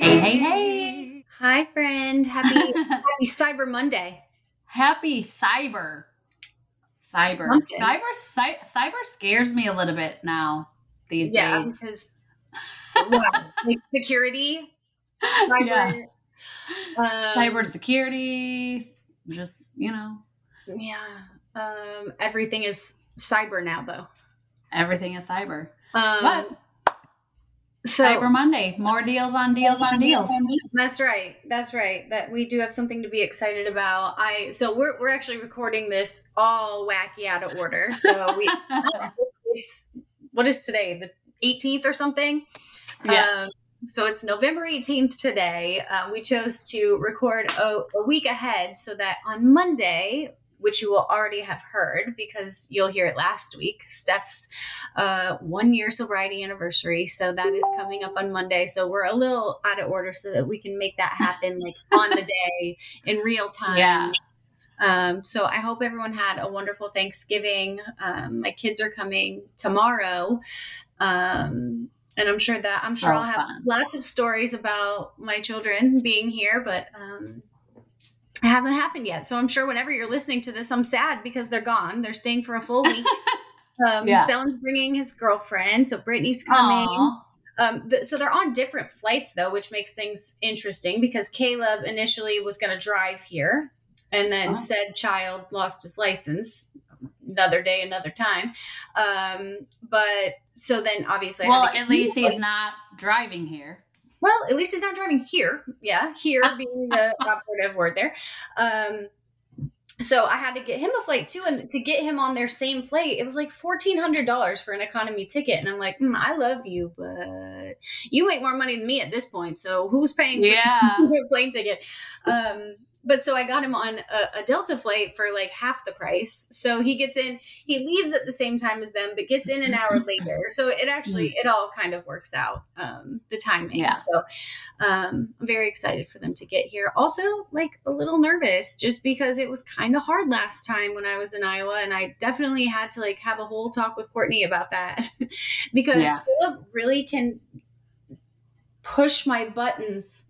Hey, hey, hey. Hi, friend. Happy Happy Cyber Monday. Happy cyber. Cyber. Monday. Cyber cy- cyber scares me a little bit now these Yeah, days. because wow, like security, cyber, Yeah. um, cyber security, just, you know, Yeah, um, everything is cyber now, though. everything is cyber. Um, But so Cyber Monday, more deals on deals on deals. That's right. That's right. That we do have something to be excited about. I so we're we're actually recording this all wacky out of order. So we what is today the 18th or something. Yeah. Um, so it's November 18th today. Uh, we chose to record a, a week ahead so that on Monday, which you will already have heard because you'll hear it last week, Steph's uh, one year sobriety anniversary. So that is coming up on Monday. So we're a little out of order so that we can make that happen like on the day in real time. Yeah. Um, so I hope everyone had a wonderful Thanksgiving. Um, my kids are coming tomorrow. Um, and I'm sure that I'm sure I'll have fun. lots of stories about my children being here, but um, it hasn't happened yet. So I'm sure whenever you're listening to this, I'm sad because they're gone. They're staying for a full week. Um, Yeah. Stellan's bringing his girlfriend, so Brittany's coming. Um, th- so they're on different flights though, which makes things interesting because Caleb initially was going to drive here, and then Oh. said child lost his license. Another day, another time. Um, but so then obviously, Well, at least he's not driving here. Well, at least he's not driving here. Yeah, here being the operative word there. Um, so I had to get him a flight too, and to get him on their same flight, it was like fourteen hundred dollars for an economy ticket. And I'm like, "Hmm, I love you, but you make more money than me at this point. So who's paying for Yeah. the plane ticket? Um, but so I got him on a, a Delta flight for like half the price. So he gets in, he leaves at the same time as them, but gets in an hour later. So it actually, it all kind of works out, um, the timing. Yeah. So um, I'm very excited for them to get here. Also, like a little nervous just because it was kind of hard last time when I was in Iowa. And I definitely had to like have a whole talk with Courtney about that because Yeah. Philip really can push my buttons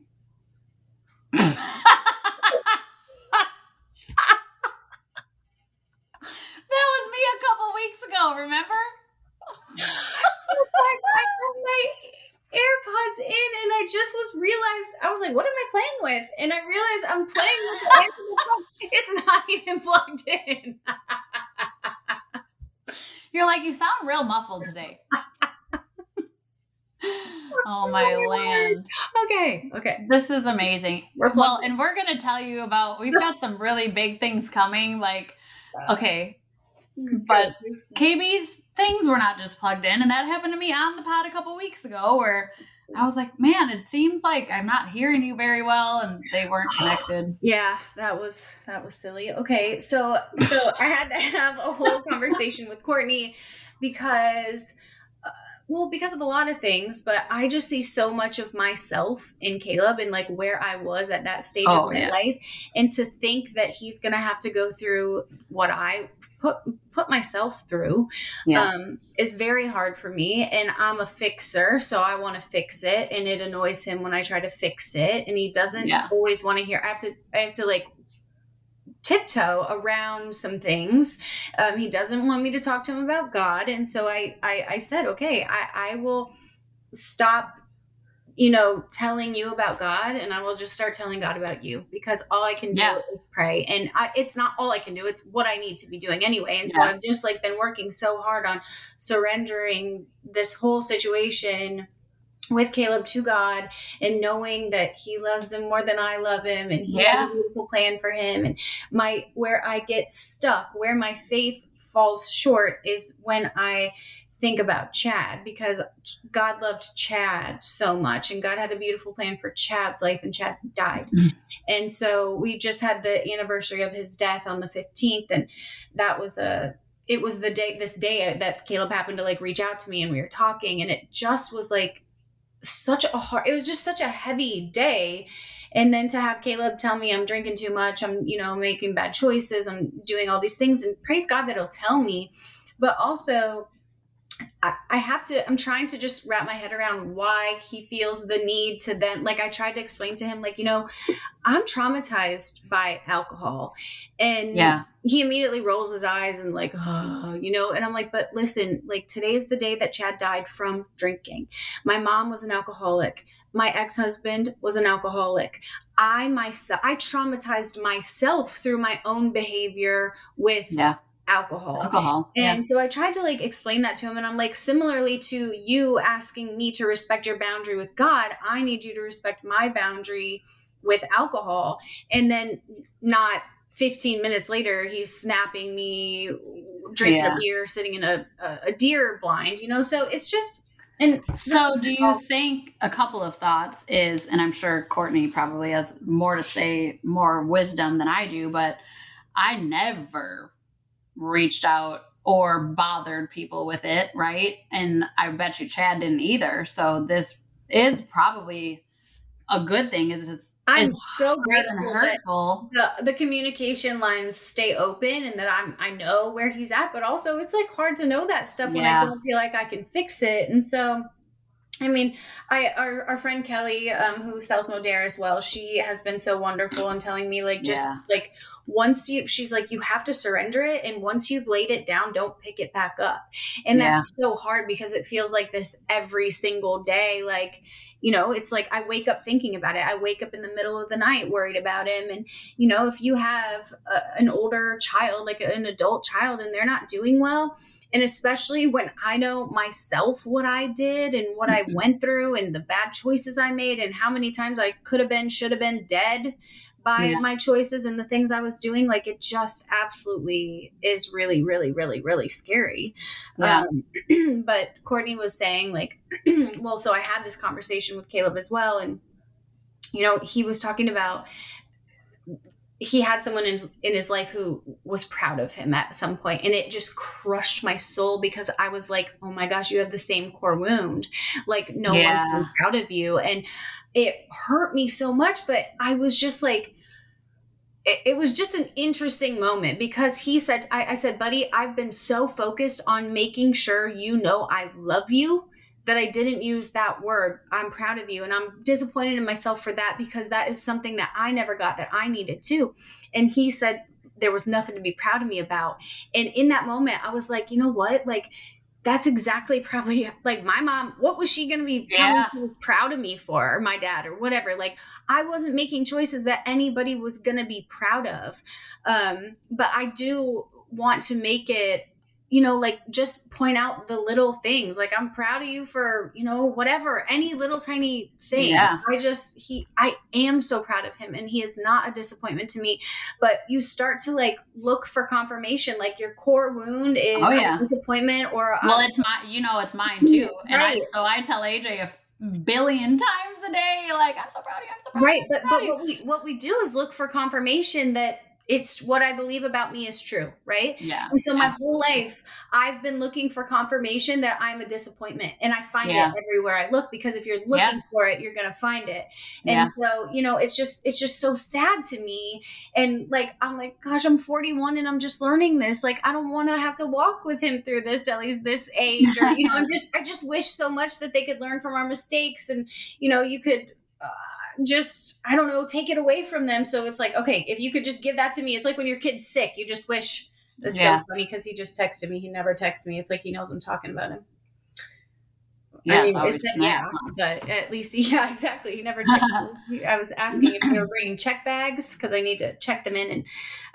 That was me a couple weeks ago, remember? like I had my AirPods in and I just was realized I was like, what am I playing with? And I realized I'm playing with the AirPods. It's not even plugged in. You're like, you sound real muffled today. Oh, oh my land. Okay. Okay. This is amazing. We're well, and we're going to tell you about, we've got some really big things coming. Like, okay, hmm, But- KB's things were not just plugged in. And that happened to me on the pod a couple weeks ago where I was like, man, it seems like I'm not hearing you very well. And they weren't connected. Yeah, that was that was silly. Okay, so so I had to have a whole conversation with Courtney because well, because of a lot of things, but I just see so much of myself in Caleb and like where I was at that stage Oh, of my yeah. life and to think that he's going to have to go through what I put put myself through Yeah. um, is very hard for me. And I'm a fixer, so I want to fix it, and it annoys him when I try to fix it, and he doesn't Yeah. always want to hear. I have to, I have to like tiptoe around some things. Um, he doesn't want me to talk to him about God, and so I, I, I said, okay, I, I will stop you know, telling you about God, and I will just start telling God about you because all I can do Yeah. is pray. And I, it's not all I can do; it's what I need to be doing anyway. And so I've just like been working so hard on surrendering this whole situation with Caleb to God and knowing that he loves him more than I love him and he has a beautiful plan for him and my where I get stuck, where my faith falls short is when I think about Chad because God loved Chad so much and God had a beautiful plan for Chad's life and Chad died. Mm. and so we just had the anniversary of his death on the 15th and that was a it was the day this day that Caleb happened to like reach out to me and we were talking and it just was like such a hard it was just such a heavy day and then to have Caleb tell me I'm drinking too much, I'm, you know, making bad choices, I'm doing all these things, and praise God that he'll tell me. But also, I, I have to, I'm trying to just wrap my head around why he feels the need to then, like, I tried to explain to him, like, you know, I'm traumatized by alcohol. And Yeah. he immediately rolls his eyes and, like, oh, you know, and I'm like, but listen, like, today is the day that Chad died from drinking. My mom was an alcoholic. My ex husband was an alcoholic. I myself, I traumatized myself through my own behavior with Yeah. Alcohol. Alcohol. And yeah. so I tried to like explain that to him. And I'm like, similarly to you asking me to respect your boundary with God, I need you to respect my boundary with alcohol. And then not 15 minutes later, he's snapping me, drinking Yeah. a beer, sitting in a, a, a deer blind, you know? So it's just, and So, do you think a couple of thoughts is, and I'm sure Courtney probably has more to say, more wisdom than I do, but I never reached out or bothered people with it, right? And I bet you Chad didn't either. So, this is probably a good thing. Is it's, I'm so grateful that the the communication lines stay open and that I'm I know where he's at, but also it's like hard to know that stuff when Yeah. I don't feel like I can fix it. And so I mean, I our, our friend Kelly, um, who sells Modere as well, she has been so wonderful in telling me like just Yeah. like once you she's like you have to surrender it and once you've laid it down, don't pick it back up. And Yeah. that's so hard because it feels like this every single day. Like, you know, it's like I wake up thinking about it. I wake up in the middle of the night worried about him. And, you know, if you have a, an older child, like an adult child, and they're not doing well, and especially when I know myself what I did and what I mm-hmm. went through and the bad choices I made and how many times I could have been, should have been dead by Yeah. my choices and the things I was doing, like it just absolutely is really, really, really, really scary. Yeah. Um, but Courtney was saying, like, well, so I had this conversation with Caleb as well. And, you know, he was talking about he had someone in his, in his life who was proud of him at some point and it just crushed my soul because i was like oh my gosh you have the same core wound like no one's Yeah. been proud of you and it hurt me so much but i was just like it, it was just an interesting moment because he said I, I said buddy i've been so focused on making sure you know i love you that I didn't use that word. I'm proud of you. And I'm disappointed in myself for that because that is something that I never got that I needed too. And he said there was nothing to be proud of me about. And in that moment, I was like, you know what? Like, that's exactly probably like my mom. What was she going to be telling Yeah. she was proud of me for, or my dad, or whatever? Like, I wasn't making choices that anybody was going to be proud of. Um, but I do want to make it you know, like just point out the little things. Like I'm proud of you for, you know, whatever, any little tiny thing. Yeah. I just he I am so proud of him and he is not a disappointment to me. But you start to like look for confirmation. Like your core wound is Oh, a yeah. disappointment or Well, it's my, you know, it's mine too. Mm-hmm. And I, Right. so I tell AJ a billion times a day, like, I'm so proud of you. I'm so proud right of you. but I'm so proud but what we what we do is look for confirmation that it's what i believe about me is true right yeah. and so my Absolutely. whole life i've been looking for confirmation that i'm a disappointment and i find Yeah. it everywhere i look because if you're looking Yeah. for it you're gonna find it and Yeah. so you know it's just it's just so sad to me and like i'm like gosh i'm 41 and i'm just learning this like i don't want to have to walk with him through this till he's this age or you know i'm just i just wish so much that they could learn from our mistakes and you know you could uh, just i don't know take it away from them so it's like okay if you could just give that to me it's like when your kid's sick you just wish Yeah. so funny because he just texted me he never texts me it's like he knows i'm talking about him Yeah, I mean, always it's, yeah, but at least, yeah, exactly. He never texted me. I was asking if they were bringing check bags because I need to check them in and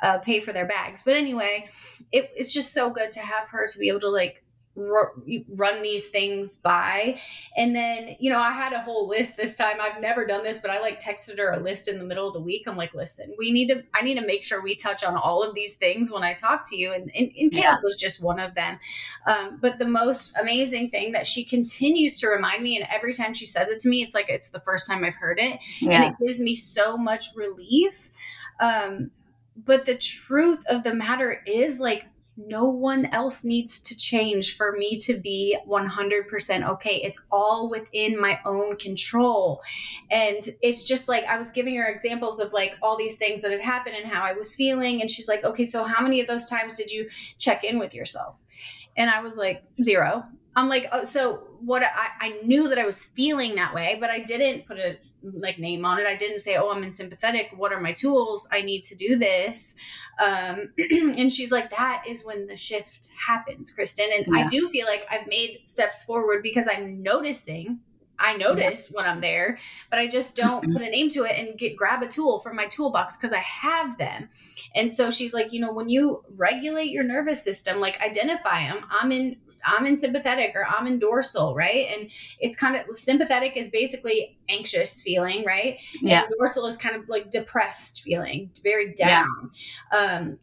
uh, pay for their bags. But anyway, it, it's just so good to have her to be able to like run these things by. And then you know i had a whole list this time. I've never done this but i like texted her a list in the middle of the week. I'm like listen we need to i need to make sure we touch on all of these things when i talk to you. And, and, and yeah. was just one of them. Um, but the most amazing thing that she continues to remind me and every time she says it to me it's like it's the first time i've heard it. Yeah. and it gives me so much relief. Um, but the truth of the matter is like no one else needs to change for me to be 100% okay. It's all within my own control. And it's just like I was giving her examples of like all these things that had happened and how I was feeling. And she's like, okay, so how many of those times did you check in with yourself? And I was like, zero. I'm like, oh, so what I, I knew that I was feeling that way, but I didn't put a like name on it. I didn't say, oh, I'm in sympathetic. What are my tools? I need to do this. Um, and she's like, that is when the shift happens, Kristen. And yeah. I do feel like I've made steps forward because I'm noticing I notice yeah. when I'm there, but I just don't put a name to it and get grab a tool from my toolbox because I have them. And so she's like, you know, when you regulate your nervous system, like identify them. I'm in I'm in sympathetic or I'm in dorsal, right? And it's kind of sympathetic is basically anxious feeling, right? Yeah. And dorsal is kind of like depressed feeling, very down. Yeah. Um,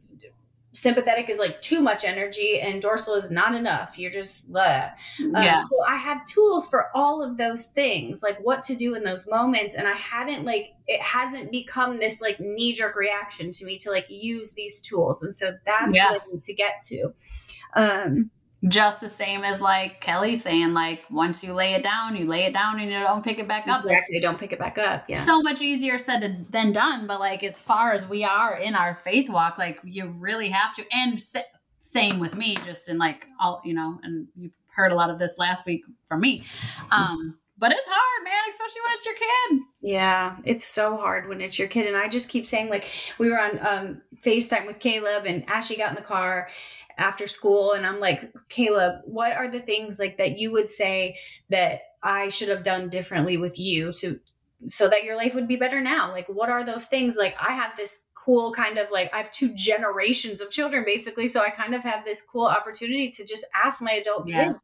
sympathetic is like too much energy and dorsal is not enough you're just blah. Um, yeah. so i have tools for all of those things like what to do in those moments and i haven't like it hasn't become this like knee-jerk reaction to me to like use these tools and so that's yeah. what i need to get to um just the same as like Kelly saying, like once you lay it down, you lay it down and you don't pick it back up. Exactly, don't pick it back up. Yeah, so much easier said than done. But like as far as we are in our faith walk, like you really have to. And same with me, just in like all you know, and you've heard a lot of this last week from me. Um, but it's hard, man, especially when it's your kid. Yeah, it's so hard when it's your kid. And I just keep saying, like, we were on um, FaceTime with Caleb, and Ashley got in the car after school and I'm like, Caleb, what are the things like that you would say that I should have done differently with you to so that your life would be better now? Like what are those things? Like I have this cool kind of like I have two generations of children basically. So I kind of have this cool opportunity to just ask my adult yeah. kid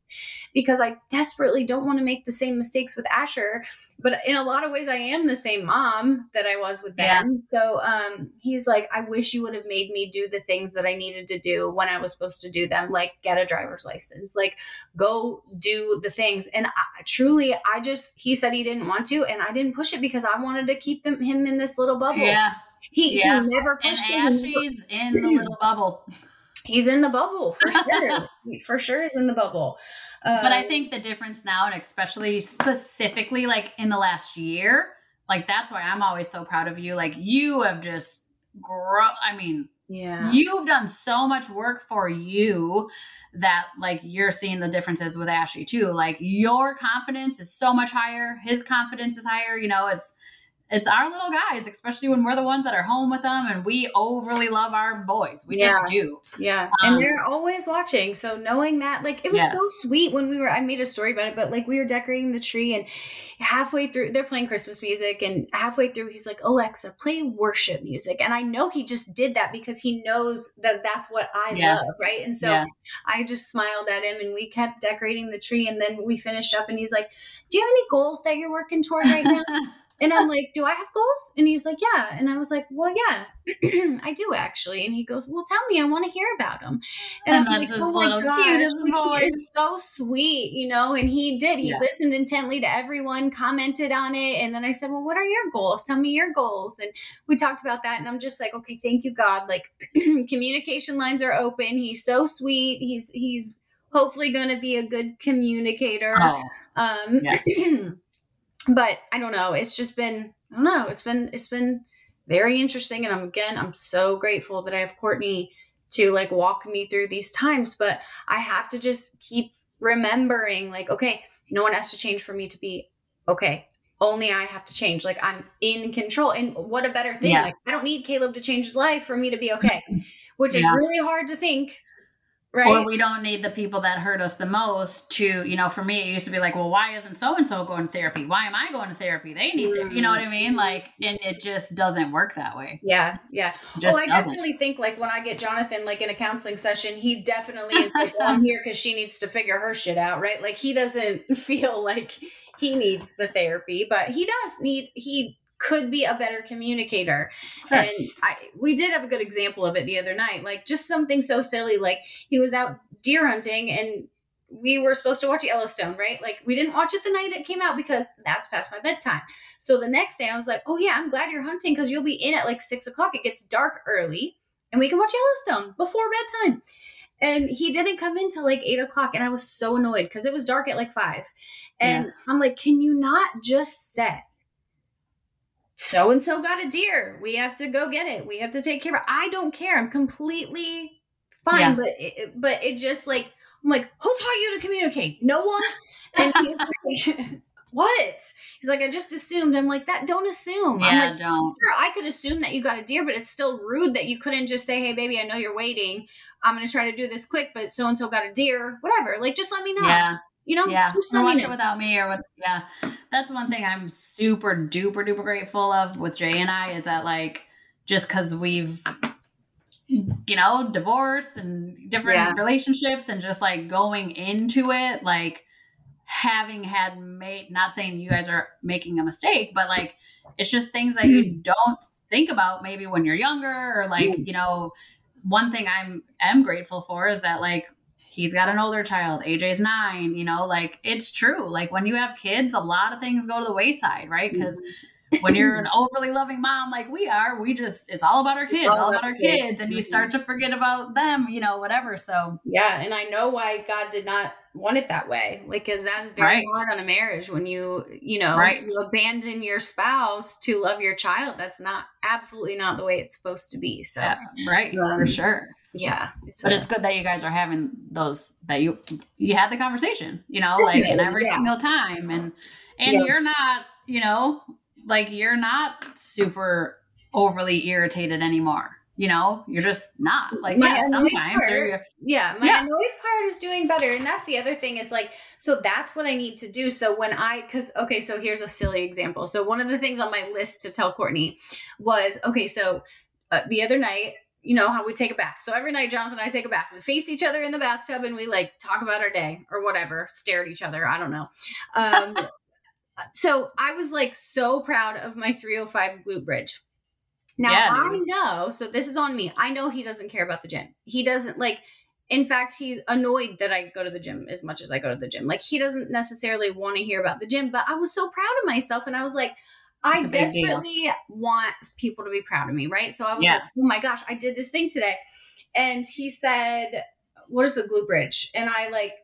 because I desperately don't want to make the same mistakes with Asher. But in a lot of ways, I am the same mom that I was with them. Yeah. So um, he's like, I wish you would have made me do the things that I needed to do when I was supposed to do them, like get a driver's license, like go do the things. And I, truly, I just, he said he didn't want to, and I didn't push it because I wanted to keep them, him in this little bubble. Yeah. He, yeah. he never pushed and Ashley's in the little bubble. He's in the bubble for sure. for sure is in the bubble. Um, but I um, think the difference now, and especially specifically like in the last year, like that's why I'm always so proud of you. Like you have just grown. I mean, yeah, you've done so much work for you that like you're seeing the differences with Ashley too. Like your confidence is so much higher. His confidence is higher. You know, it's it's our little guys, especially when we're the ones that are home with them and we overly love our boys. We yeah. just do. Yeah. Um, and they're always watching. So knowing that, like, it was yes. so sweet when we were, I made a story about it, but like we were decorating the tree and halfway through, they're playing Christmas music. And halfway through, he's like, Alexa, play worship music. And I know he just did that because he knows that that's what I yeah. love. Right. And so yeah. I just smiled at him and we kept decorating the tree. And then we finished up and he's like, Do you have any goals that you're working toward right now? And I'm like, Do I have goals? And he's like, Yeah. And I was like, Well, yeah, I do actually. And he goes, Well, tell me, I want to hear about them. And, and I'm like, Oh my gosh, it's so sweet, you know? And he did. He yeah. listened intently to everyone, commented on it. And then I said, Well, what are your goals? Tell me your goals. And we talked about that. And I'm just like, Okay, thank you, God. Like, communication lines are open. He's so sweet. He's, he's, hopefully going to be a good communicator. Oh, um, yeah. but I don't know. It's just been I don't know. It's been it's been very interesting, and I'm again I'm so grateful that I have Courtney to like walk me through these times. But I have to just keep remembering, like, okay, no one has to change for me to be okay. Only I have to change. Like I'm in control. And what a better thing. Yeah. Like I don't need Caleb to change his life for me to be okay. Which yeah. is really hard to think right? or we don't need the people that hurt us the most to you know for me it used to be like well why isn't so and so going to therapy? Why am i going to therapy? They need therapy you know what i mean? Mm. Like and it just doesn't work that way. Yeah yeah. Oh, just well, I doesn't. definitely think like when I get Jonathan like in a counseling session, he definitely is like, well, I'm here because she needs to figure her shit out, right? Like he doesn't feel like he needs the therapy, but he does need he could be a better communicator. Sure. And I we did have a good example of it the other night. Like just something so silly, like he was out deer hunting and we were supposed to watch Yellowstone, right? Like we didn't watch it the night it came out because that's past my bedtime. So the next day I was like, oh yeah, I'm glad you're hunting because you'll be in at like six o'clock. It gets dark early and we can watch Yellowstone before bedtime. And he didn't come in till like eight o'clock. And I was so annoyed because it was dark at like five. And I'm like, can you not just say, so and so got a deer. We have to go get it. We have to take care of it. I don't care. I'm completely fine. Yeah. But it, but it just like I'm like, who taught you to communicate? No one. And he's like, what? He's like, I just assumed. I'm like, that don't assume. I'm yeah like, don't sure, I could assume that you got a deer, but it's still rude that you couldn't just say, hey, baby, I know you're waiting. I'm going to try to do this quick, but so and so got a deer, whatever. Like, just let me know. yeah You know, yeah just or let watch it without me or what yeah. That's one thing i'm super duper duper grateful of with jay and i is that like just because we've you know divorce and different Yeah. relationships and just like going into it like having had made not saying you guys are making a mistake but like it's just things that you mm. don't think about maybe when you're younger or like mm. you know one thing i'm am grateful for is that like he's got an older child aj's nine you know like it's true like when you have kids a lot of things go to the wayside right because when you're an overly loving mom like we are we just it's all about our kids all, about our kids, and you Mhm. start to forget about them you know whatever so Yeah, and I know why God did not want it that way. Like, because that is very Right. hard on a marriage when you, you know, Right. you abandon your spouse to love your child. That's not absolutely not the way it's supposed to be. So, yeah, right Um, for sure yeah, it's but a- it's good that you guys are having those that you you had the conversation you know like and every yeah. single time. And and you're not you know like you're not super overly irritated anymore you know? You're just not. Like My yeah sometimes part- yeah my Yeah. annoyed part is doing better. And that's the other thing is like so that's what i need to do. So when i because okay so here's a silly example. So one of the things on my list to tell courtney was okay so uh, the other night you know how we take a bath so every night jonathan and i take a bath we face each other in the bathtub and we like talk about our day or whatever stare at each other i don't know um so i was like so proud of my 305 glute bridge now Yeah, I know, so this is on me. I know he doesn't care about the gym. He doesn't like in fact, he's annoyed that I go to the gym as much as I go to the gym. Like he doesn't necessarily want to hear about the gym, but I was so proud of myself and I was like I deal. desperately want people to be proud of me, right? So I was Yeah. like, "Oh my gosh, I did this thing today." And he said, "What is the glute bridge?" And I like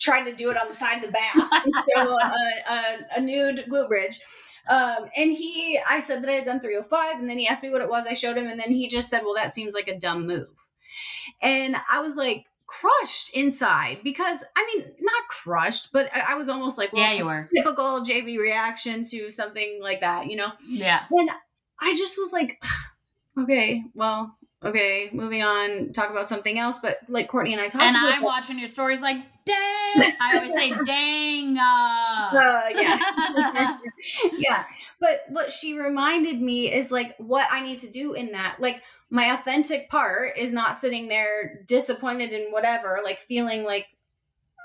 tried to do it on the side of the bath, show a, a, a nude glute bridge. Um, and he, I said that I had done 305, and then he asked me what it was. I showed him, and then he just said, "Well, that seems like a dumb move." And I was like crushed inside because I mean, not crushed, but I, I was almost like, well, yeah you were typical JB reaction to something like that, you know? yeah And I just was like, okay, well, okay, moving on, talk about something else. But like Courtney and I talked and about i'm watching your stories like dang i always say dang uh. Uh, yeah. yeah. But what she reminded me is like what I need to do in that. Like my authentic part is not sitting there disappointed in whatever, like feeling like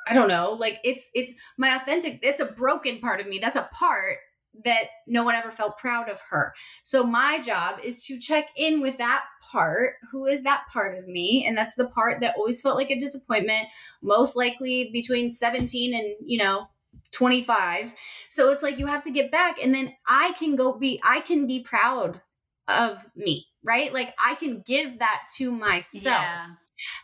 I don't know, like it's it's my authentic it's a broken part of me. That's a part that no one ever felt proud of her. So my job is to check in with that part. Who is that part of me? And that's the part that always felt like a disappointment, most likely between 17 and, you know, 25. So it's like you have to get back and then I can go be I can be proud of me, right? Like I can give that to myself. yeah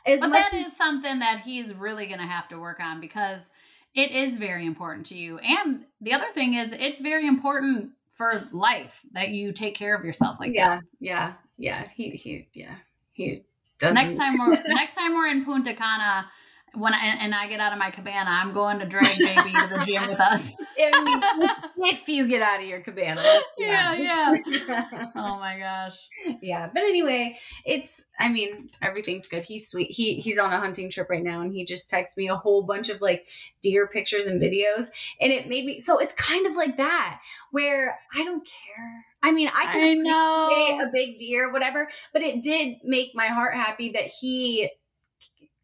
As but much that as is something that he's really going to have to work on because it is very important to you and the other thing is it's very important for life that you take care of yourself like yeah, yeah, yeah. He he yeah. He doesn't next time we're next time we're in punta cana when I and I get out of my cabana, I'm going to drag JB to the gym with us. if you get out of your cabana. Yeah, yeah. oh my gosh. Yeah, but anyway, it's. I mean, everything's good. He's sweet. He he's on a hunting trip right now, and he just texts me a whole bunch of like deer pictures and videos, and it made me. So it's kind of like that where I don't care. I mean, I can I know. a big deer, whatever, but it did make my heart happy that he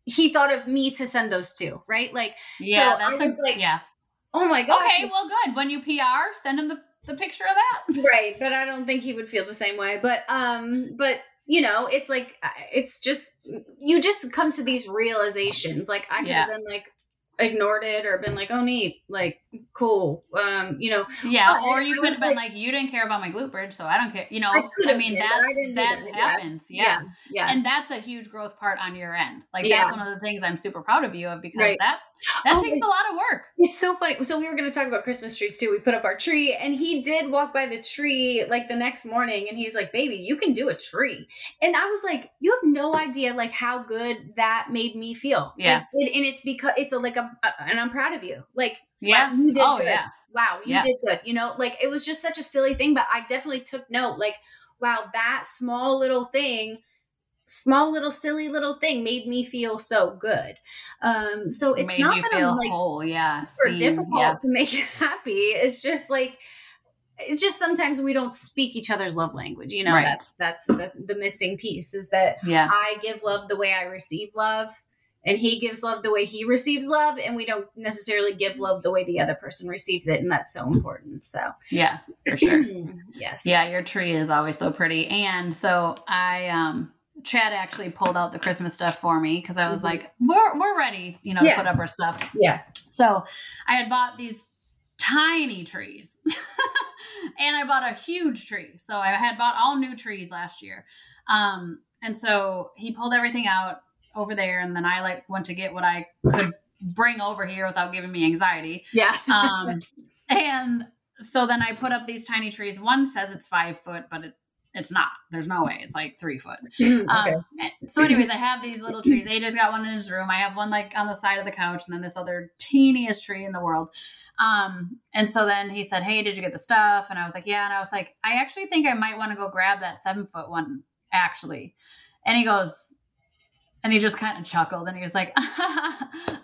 he thought of me to send those to, right? Like, Yeah, so that's I was a, like, yeah. oh my gosh, Okay, well, good. When you PR, send him the, the picture of that. right but i don't think he would feel the same way but um but you know it's like uh, it's just you just come to these realizations like i could Yeah. have been like ignored it or been like oh neat like cool um you know Yeah, or you could have been like- like, you didn't care about my glute bridge, so I don't care. You know, I I, mean, that that. Yeah. happens. Yeah. yeah And that's a huge growth part on your end. Like Yeah. that's one of the things I'm super proud of you of because Right. that that Oh, takes a lot of work. It's so funny. So we were going to talk about Christmas trees too. We put up our tree, and he did walk by the tree like the next morning, and he's like, "Baby, you can do a tree." And I was like, "You have no idea like how good that made me feel." Yeah. Like, and it's because it's a, like a, uh, and I'm proud of you. Like, Yeah. wow, you did Oh good. yeah. Wow, you Yeah. did good. You know, like it was just such a silly thing, but I definitely took note. Like, wow, that small little thing. Small little silly little thing made me feel so good. Um, so it's Made not that I'm like whole. Yeah. super Seen- difficult Yeah. to make you happy. It's just like it's just sometimes we don't speak each other's love language. You know, Right. that's that's the, the missing piece is that Yeah. I give love the way I receive love, and he gives love the way he receives love, and we don't necessarily give love the way the other person receives it, and that's so important. So Yeah. For sure. yes, Yeah, your tree is always so pretty. And so I um Chad actually pulled out the Christmas stuff for me because I was Mhm. like, we're we're ready, you know, Yeah. to put up our stuff. yeah, So I had bought these tiny trees. and I bought a huge tree. So I had bought all new trees last year. Um and so he pulled everything out over there and then I like went to get what I could bring over here without giving me anxiety yeah, um, and so then I put up these tiny trees. One says it's five foot, but it, it's not. There's no way. It's like three foot. okay. Um, so, anyways, I have these little trees. AJ's got one in his room. I have one like on the side of the couch, and then this other teeniest tree in the world. Um, and so then he said, "Hey, did you get the stuff?" And I was like, "Yeah." And I was like, "I actually think I might want to go grab that seven foot one, actually." And he goes, and he just kind of chuckled, and he was like,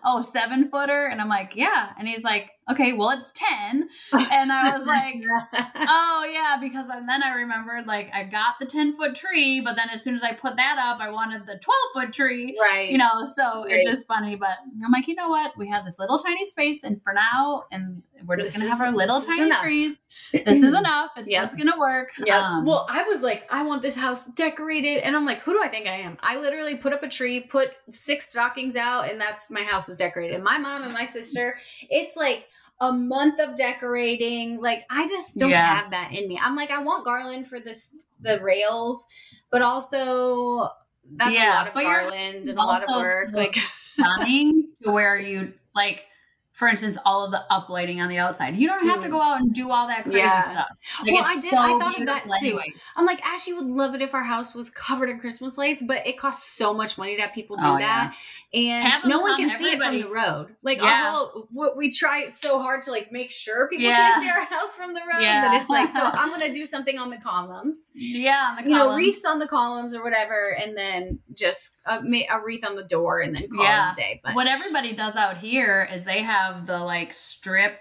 "Oh, seven footer," and I'm like, "Yeah." And he's like, "Okay, well, it's 10. And I was like, oh yeah because and then i remembered like i got the 10 foot tree but then as soon as i put that up i wanted the 12 foot tree right, you know so it's just funny but i'm like you know what we have this little tiny space and for now and we're just This gonna is- have our little tiny trees this is enough it's Yep. what's gonna work Yeah. Um, well, I was like, I want this house decorated. And I'm like, who do I think I am? I literally put up a tree, put six stockings out, and that's my house is decorated. And my mom and my sister, it's like a month of decorating. Like, I just don't Yeah. have that in me. I'm like, I want garland for this the rails, but also that's a Yeah, lot of but you're garland and a lot of also work. Like stunning to where you like for instance all of the uplighting on the outside you don't have to Mm. go out and do all that crazy Yeah. stuff like, Well, I did- so I thought of that too. anyways. I'm like, Ashley would love it if our house was covered in Christmas lights, but it costs so much money to have people do Oh, that. And Have no one can see it from the road. Like Yeah. whole, what we try so hard to like make sure people Yeah. can't see our house from the road. Yeah. But it's like, so I'm gonna do something on the columns. yeah on the You know, wreaths on the columns or whatever, and then just a, a wreath on the door, and then call Yeah. it a day. But what everybody does out here is they have the like strip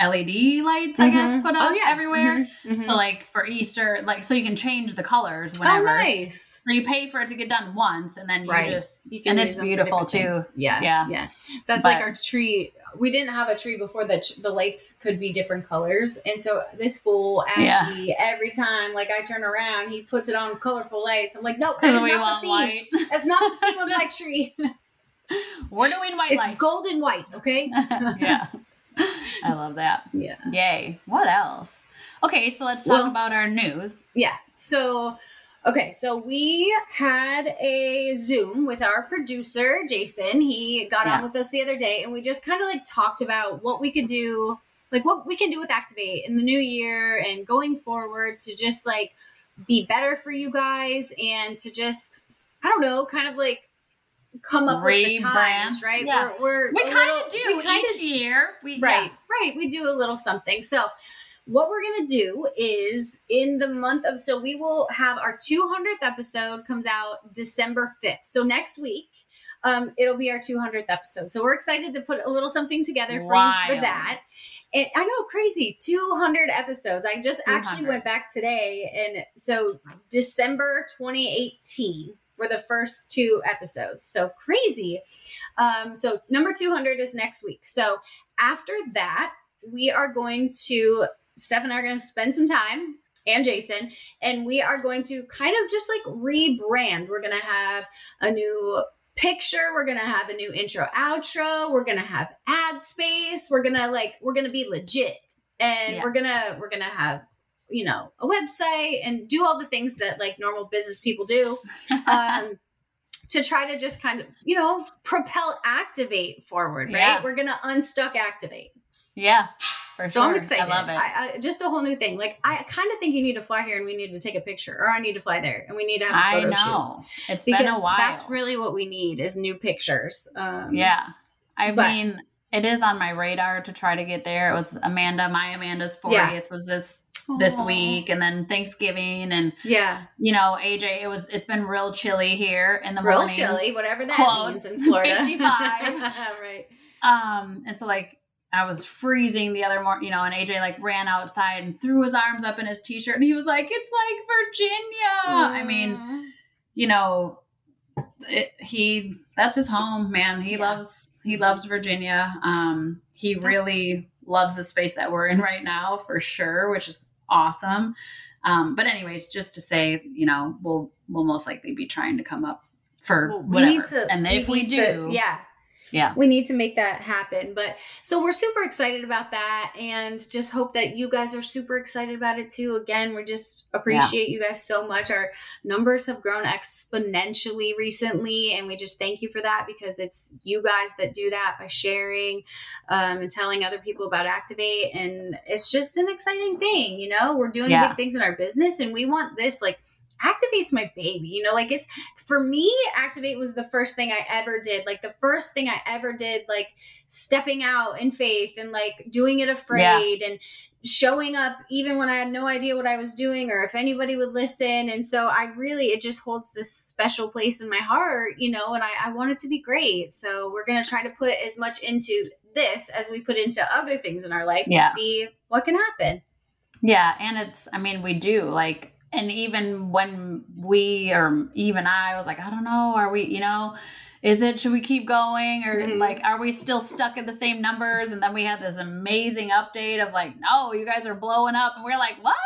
LED lights, I guess, put Oh, up yeah. everywhere. Mhm, mhm. So like for Easter, like so you can change the colors oh, whenever. nice. So you pay for it to get done once, and then you Right. just You can. and it's beautiful too. things. Yeah, Yeah. yeah. That's like our tree. We didn't have a tree before that the lights could be different colors, and so this fool Yeah. actually every time like I turn around, he puts it on colorful lights. I'm like, nope, that's not the theme. That's not the theme of my tree. We're doing white it's lights. gold and white. Okay. yeah. I love that. Yeah. Yay. What else? Okay, so let's talk Well- about our news. Yeah. So, okay. So we had a Zoom with our producer, Jason. He got Yeah. on with us the other day and we just kind of like talked about what we could do, like what we can do with Activate in the new year and going forward to just like be better for you guys and to just, I don't know, kind of like come up with the times, right? Yeah. We're, we're We kind of do we kinda each year. We right right. We do a little something. So what we're gonna do is in the month of so we will have our 200th episode comes out december 5th so next week um, it'll be our 200th episode. So we're excited to put a little something together for you for that. And i know crazy 200 episodes. I just actually went back today and so december 2018 were the first two episodes so crazy um, so number 200 is next week so after that, we are going to, Steph and I are going to spend some time and Jason, and we are going to kind of just like rebrand. We're going to have a new picture. We're going to have a new intro, outro. We're going to have ad space. We're going to like, we're going to be legit and Yeah. we're going to, we're going to have, you know, a website and do all the things that like normal business people do. Um, to try to just kind of, you know, propel activate forward, right? Yeah. We're going to unstuck activate. yeah. For So sure. I'm excited. I love it. I, I, just a whole new thing. Like I kind of think you need to fly here and we need to take a picture, or I need to fly there and we need to have a photo shoot. know. It's Because been a while. that's really what we need is new pictures. Um, Yeah. I but- mean, it is on my radar to try to get there. It was Amanda, my Amanda's 40th Yeah. was this this Aw. week and then Thanksgiving and Yeah, you know, AJ, it was it's been real chilly here in the real morning. chilly, whatever that Quotes, means in Florida. 55. right. Um, and so like I was freezing the other morning, you know, and AJ like ran outside and threw his arms up in his t-shirt and he was like, It's like Virginia. I mean, Mm. you know, it, he that's his home, man. He Yeah. loves he loves Virginia. Um, he really loves the space that we're in right now for sure, which is awesome. Um, but anyways, just to say, you know, we'll we'll most likely be trying to come up for Well, whatever. Need to, and if we need do, to- yeah, Yeah. we need to make that happen. But so we're super excited about that, and just hope that you guys are super excited about it too. Again, we just appreciate you guys so much. Our numbers have grown exponentially recently, and we just thank you for that because it's you guys that do that by sharing um, and telling other people about Activate, and it's just an exciting thing. You know, we're doing Yeah. big things in our business, and we want this like. Activate's my baby, you know, like it's for me, Activate was the first thing I ever did. Like the first thing I ever did, like stepping out in faith and like doing it afraid and showing up even when I had no idea what I was doing or if anybody would listen. And so I really, it just holds this special place in my heart, you know, and I, I want it to be great. So we're going to try to put as much into this as we put into other things in our life Yeah. to see what can happen. Yeah, and it's I mean, we do like and even when we or even I was like, I don't know, are we, you know, is it should we keep going or Mhm. like are we still stuck at the same numbers and then we had this amazing update of like, no, you guys are blowing up and we're like, what?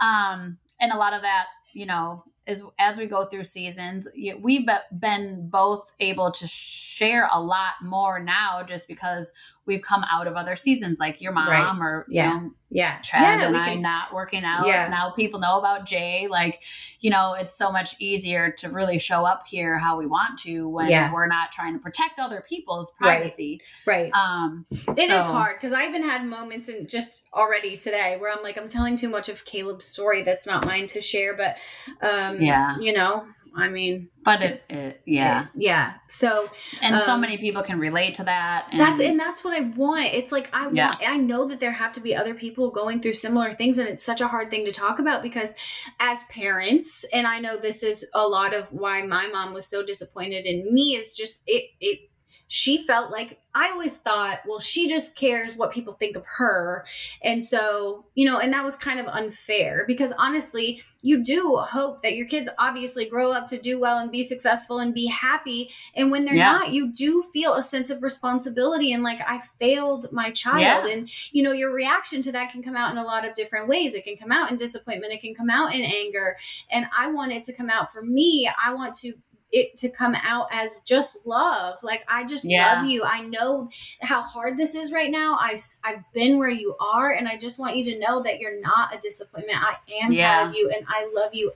Um and a lot of that, you know, is as we go through seasons, we've been both able to share a lot more now just because we've come out of other seasons like your mom Right. or you Yeah. know Yeah. Chad yeah, and I can- not working out. Yeah. Now people know about Jay. Like, you know, it's so much easier to really show up here how we want to when Yeah. we're not trying to protect other people's privacy. right. Um, It is So- hard because I even had moments in just already today where I'm like, I'm telling too much of Caleb's story that's not mine to share. But, um, Yeah. you know, I mean, but it, it yeah. yeah. So And so Um, many people can relate to that. And that's and that's what I want. It's like I Yeah. want. I know that there have to be other people going through similar things, and it's such a hard thing to talk about because, as parents, and I know this is a lot of why my mom was so disappointed in me. Is just it. It. She felt like I always thought, well, she just cares what people think of her, and so you know, and that was kind of unfair because honestly, you do hope that your kids obviously grow up to do well and be successful and be happy and when they're Yeah. not, you do feel a sense of responsibility and like I failed my child. Yeah. And you know, your reaction to that can come out in a lot of different ways. It can come out in disappointment, it can come out in anger. And I want it to come out for me. I want to it to come out as just love. Like I just Yeah. love you. I know how hard this is right now. I've I've been where you are and I just want you to know that you're not a disappointment. I am Yeah. proud of you and I love you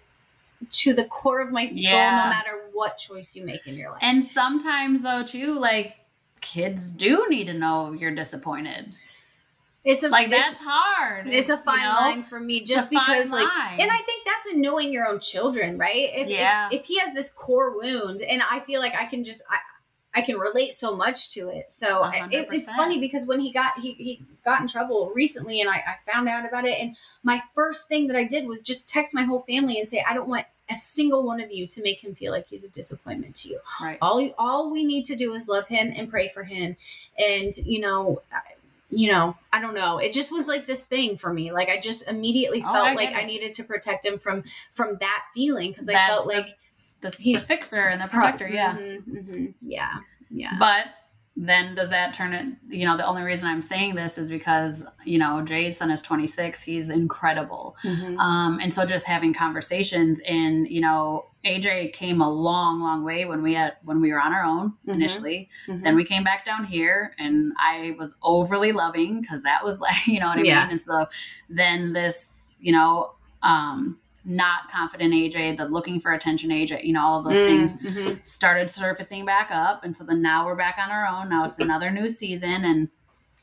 to the core of my soul Yeah. no matter what choice you make in your life. and sometimes though too, like kids do need to know you're disappointed. It's a like it's- that's hard. it's, a fine you know, line for me it's just because like line. and i think that's in knowing your own children right if, Yeah. if if he has this core wound and i feel like i can just i I can relate so much to it. So A I- hundred it, it's funny because when he got he, he got in trouble recently and I, I found out about it and my first thing that I did was just text my whole family and say I don't want a single one of you to make him feel like he's a disappointment to you right. all all we need to do is love him and pray for him and you know you know i don't know it just was like this thing for me like i just immediately Oh, felt I like get i needed to protect him from from that feeling because i felt the- like The, the he's- fixer and the protector, yeah. Mhm, mhm. yeah yeah But then does that turn it? You know, the only reason I'm saying this is because you know Jade's son is 26. He's incredible, Mhm. um, and so just having conversations and you know AJ came a long, long way when we had when we were on our own Mhm. initially. Mhm. Then we came back down here, and I was overly loving because that was like you know what I Yeah. mean. And so then this you know um, not confident AJ, the looking for attention AJ, you know all of those things Mhm. started surfacing back up and so then now we're back on our own now it's another new season and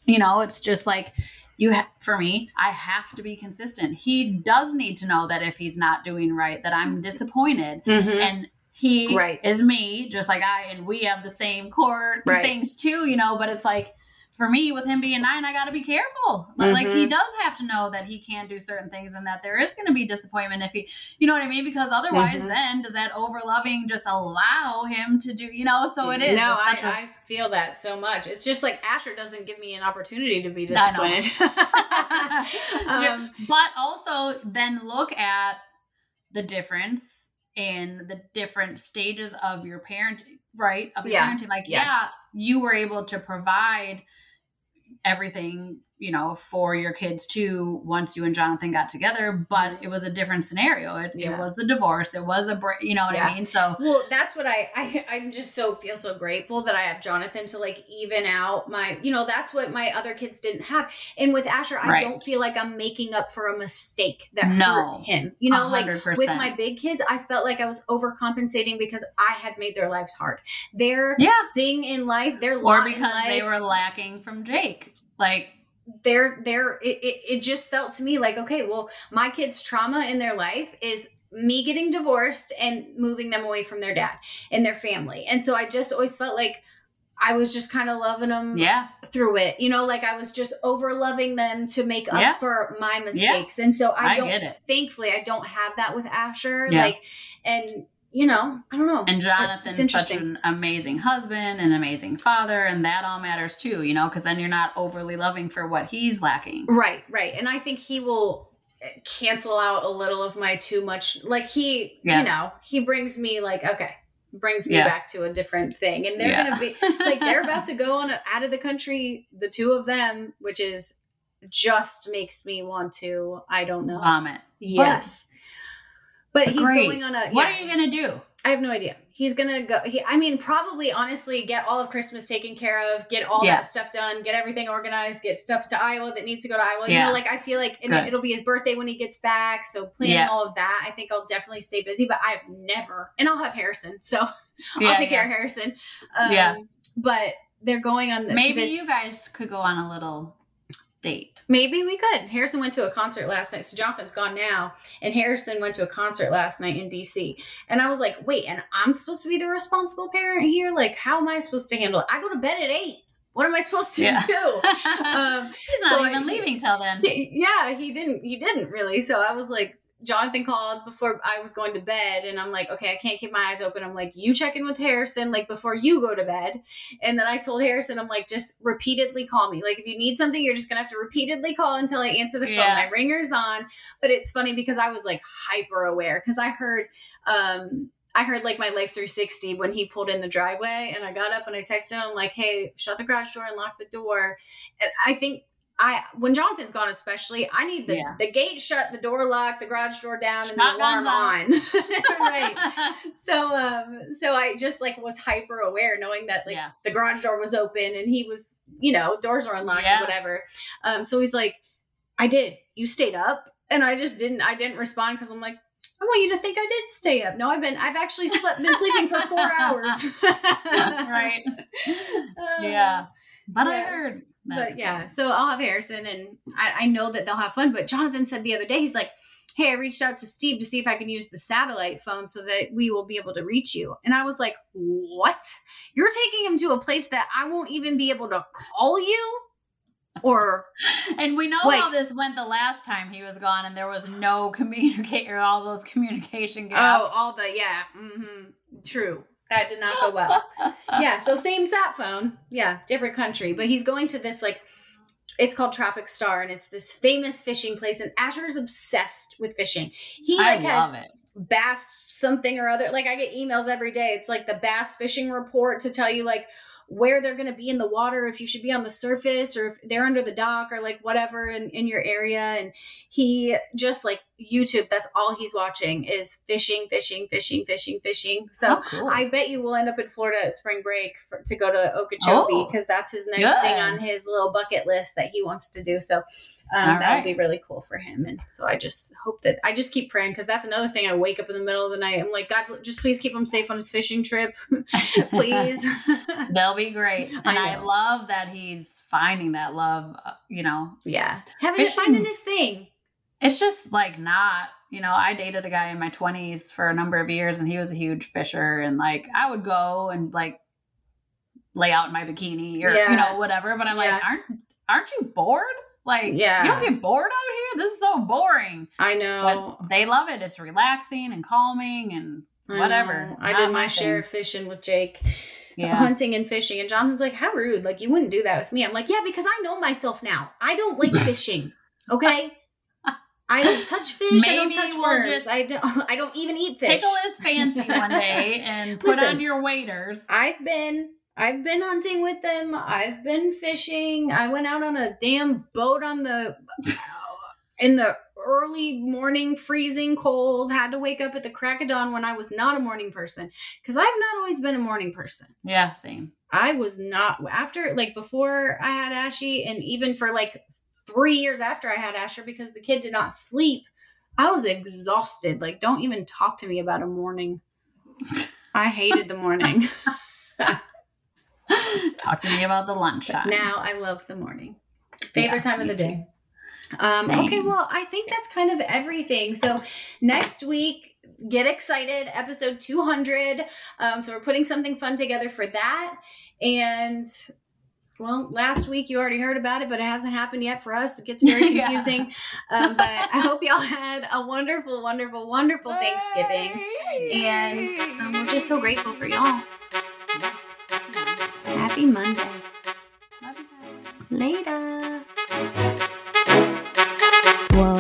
you know it's just like you ha- for me i have to be consistent he does need to know that if he's not doing right that i'm disappointed Mhm. and he Right. is me just like i and we have the same core Right. things too you know but it's like for me with him being nine i got to be careful But, like he Mhm. does have to know that he can do certain things and that there is going to be disappointment if he you know what i mean because otherwise Mhm. then does that over loving just allow him to do you know so it is No, I, a- I feel that so much. It's just like Asher doesn't give me an opportunity to be disappointed. Um, but also then look at the difference in the different stages of your parenting, right? Of your Yeah. parenting. Like, Yeah. yeah. you were able to provide everything, you know, for your kids too once you and Jonathan got together, but it was a different scenario. It, Yeah. it was a divorce. It was a, break. you know what Yeah. I mean? So, Well, that's what I, I I'm just so feel so grateful that I have Jonathan to like even out my you know that's what my other kids didn't have. And with Asher, I Right. don't feel like I'm making up for a mistake that No. hurt him. You know, like 100%. with my big kids, I felt like I was overcompensating because I had made their lives hard. Their yeah. thing in life, their Or because they were lacking from Jake. Like, they're they're it, it, it just felt to me like okay well my kids trauma in their life is me getting divorced and moving them away from their dad and their family and so i just always felt like i was just kind of loving them yeah. through it you know like i was just over loving them to make up Yeah. for my mistakes and so i, I don't thankfully i don't have that with asher Yeah. like and you know i don't know And Jonathan's such an amazing husband, an amazing father, and that all matters too, you know, because then you're not overly loving for what he's lacking. Right, right. And I think he will eh, cancel out a little of my too much. Like he, Yeah. you know, he brings me like, okay, brings me Yeah. back to a different thing. And they're Yeah. going to be like, they're about to go on a, out of the country, the two of them, which is just makes me want to, I don't know. Vomit. yes. But It's he's great. going on a, What are you gonna do? I have no idea. He's gonna go. He, I mean, probably honestly, get all of Christmas taken care of, get all Yeah. that stuff done, get everything organized, get stuff to Iowa that needs to go to Iowa. Yeah. You know, like I feel like and it'll be his birthday when he gets back, so planning Yeah. all of that. I think I'll definitely stay busy, but I've never, and I'll have Harrison, so Yeah, I'll take yeah. care of Harrison. Um, Yeah. but they're going on the, Maybe this- you guys could go on a little date. Maybe we could. Harrison went to a concert last night. So Jonathan's gone now. And Harrison went to a concert last night in DC. And I was like, wait, and I'm supposed to be the responsible parent here? Like, how am I supposed to handle it? I go to bed at eight. What am I supposed to Yeah. do? Um, He's not so I- even leaving till then. yeah, he didn't. He didn't really. So I was like, Jonathan called before I was going to bed, and I'm like, okay, I can't keep my eyes open. I'm like, you check in with Harrison like before you go to bed, and then I told Harrison, I'm like, just repeatedly call me. Like if you need something, you're just gonna have to repeatedly call until I answer the phone. Yeah. My ringer's on, but it's funny because I was like hyper aware because I heard. um I heard like my life 360 when he pulled in the driveway and I got up and I texted him like, "Hey, shut the garage door and lock the door." And I think I when Jonathan's gone, especially, I need the, Yeah. the gate shut, the door locked, the garage door down, and the alarm on. right. So um so I just like was hyper aware knowing that like yeah. the garage door was open and he was, you know, doors are unlocked Yeah. or whatever. Um so he's like, I did. You stayed up? And I just didn't I didn't respond because I'm like, I want you to think I did stay up. No, I've been I've actually slept been sleeping for four hours. Right. Uh, Yeah. But I Yes. heard. but yeah, so I'll have Harrison, and I, I know that they'll have fun. But Jonathan said the other day, he's like, "Hey, I reached out to Steve to see if I can use the satellite phone so that we will be able to reach you." And I was like, "What? You're taking him to a place that I won't even be able to call you?" Or And we know Like- how this went the last time he was gone, and there was no communicate or all those communication gaps. oh, all the yeah, mm-hmm, true. That did not go well. yeah, so same sat phone. Yeah, different country. But he's going to this like it's called Tropic Star and it's this famous fishing place and Asher is obsessed with fishing. He I like has it. bass something or other. Like I get emails every day. It's like the bass fishing report to tell you like where they're going to be in the water, if you should be on the surface or if they're under the dock or like whatever in, in your area. And he just like YouTube, that's all he's watching is fishing, fishing, fishing, fishing, fishing. So Oh, cool. I bet you we'll end up in Florida at spring break for, to go to Okeechobee Oh, because that's his next thing on his little bucket list that he wants to do. So um, that would be really cool for him. And so I just hope that I just keep praying because that's another thing. I wake up in the middle of the night. I'm like, God, just please keep him safe on his fishing trip, please. They'll be great. And I I, love that he's finding that love, uh, you know. yeah, having Fishing- finding his thing. It's just like not, you know, I dated a guy in my 20s for a number of years and he was a huge fisher and like I would go and like lay out in my bikini or Yeah. you know whatever, but I'm Yeah. like aren't aren't you bored? Like Yeah. you don't get bored out here? This is so boring. I know. But they love it. It's relaxing and calming and whatever. know. I did my my share of fishing with Jake. yeah. hunting and fishing. And Jonathan's like, How rude. Like, you wouldn't do that with me. I'm like, Yeah, because I know myself now. I don't like fishing. Okay. I don't touch fish. I don't touch we'll worms. just I don't. I don't even eat fish. Pickle is fancy one day and put Listen. on your waders. I've been. I've been hunting with them. I've been fishing. I went out on a damn boat on the in the early morning, freezing cold. Had to wake up at the crack of dawn when I was not a morning person because I've not always been a morning person. Yeah, same. I was not after like before I had Ashy, and even for like three years after I had Asher because the kid did not sleep. I was exhausted. Like, don't even talk to me about a morning. I hated the morning. Talk to me about the lunchtime. now I love the morning. Favorite Yeah, time of the day. Um, okay, well, I think that's kind of everything. So next week, get excited, episode 200. Um, so we're putting something fun together for that. And well, last week you already heard about it, but it hasn't happened yet for us. It gets very Yeah. confusing. um, but I hope y'all had a wonderful, wonderful, wonderful Thanksgiving. And um, we're just so grateful for y'all. Happy Monday. Love you guys. Later.